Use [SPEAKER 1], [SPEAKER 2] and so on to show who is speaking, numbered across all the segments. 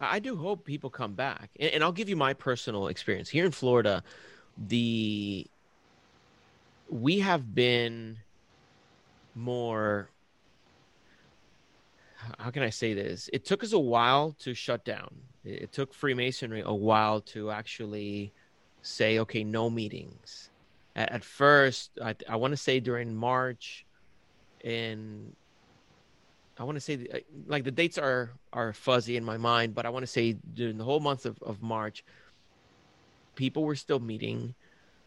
[SPEAKER 1] I do hope people come back, and, and I'll give you my personal experience here in Florida. The we have been more how can I say this? It took us a while to shut down. It took Freemasonry a while to actually say, okay, no meetings. At, at first, I, I want to say during March, and I want to say uh, like the dates are are fuzzy in my mind, but I want to say during the whole month of, of March, people were still meeting.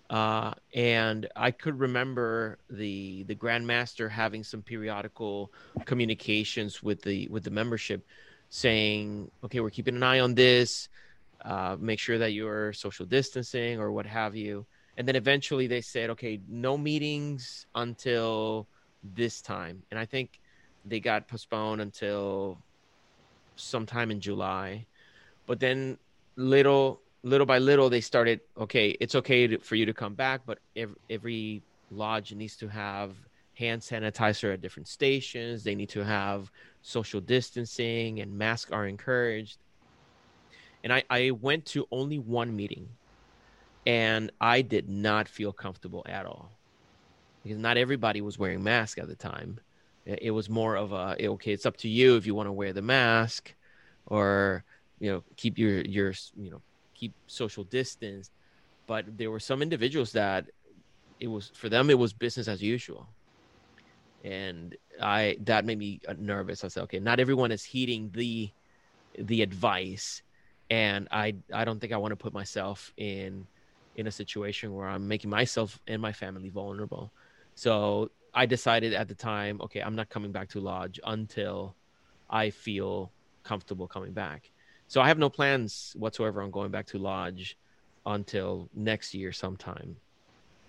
[SPEAKER 1] Uh, and I could remember the the grandmaster having some periodical communications with the with the membership, saying, "Okay, we're keeping an eye on this. Uh, make sure that you're social distancing or what have you." And then eventually they said, "Okay, no meetings until this time." And I think they got postponed until sometime in July. But then little little by little they started okay it's okay to, for you to come back but every, every lodge needs to have hand sanitizer at different stations. They need to have social distancing and masks are encouraged. And I, I went to only one meeting and i did not feel comfortable at all because not everybody was wearing masks at the time it was more of a okay it's up to you if you want to wear the mask or you know keep your your you know keep social distance. But there were some individuals that it was for them it was business as usual. And i that made me uh, nervous. I said okay not everyone is heeding the the advice. And i i don't think i want to put myself in in a situation where i'm making myself and my family vulnerable. So i decided at the time okay i'm not coming back to lodge until i feel comfortable coming back so I have no plans whatsoever on going back to lodge until next year sometime,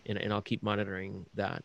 [SPEAKER 1] and and I'll keep monitoring that.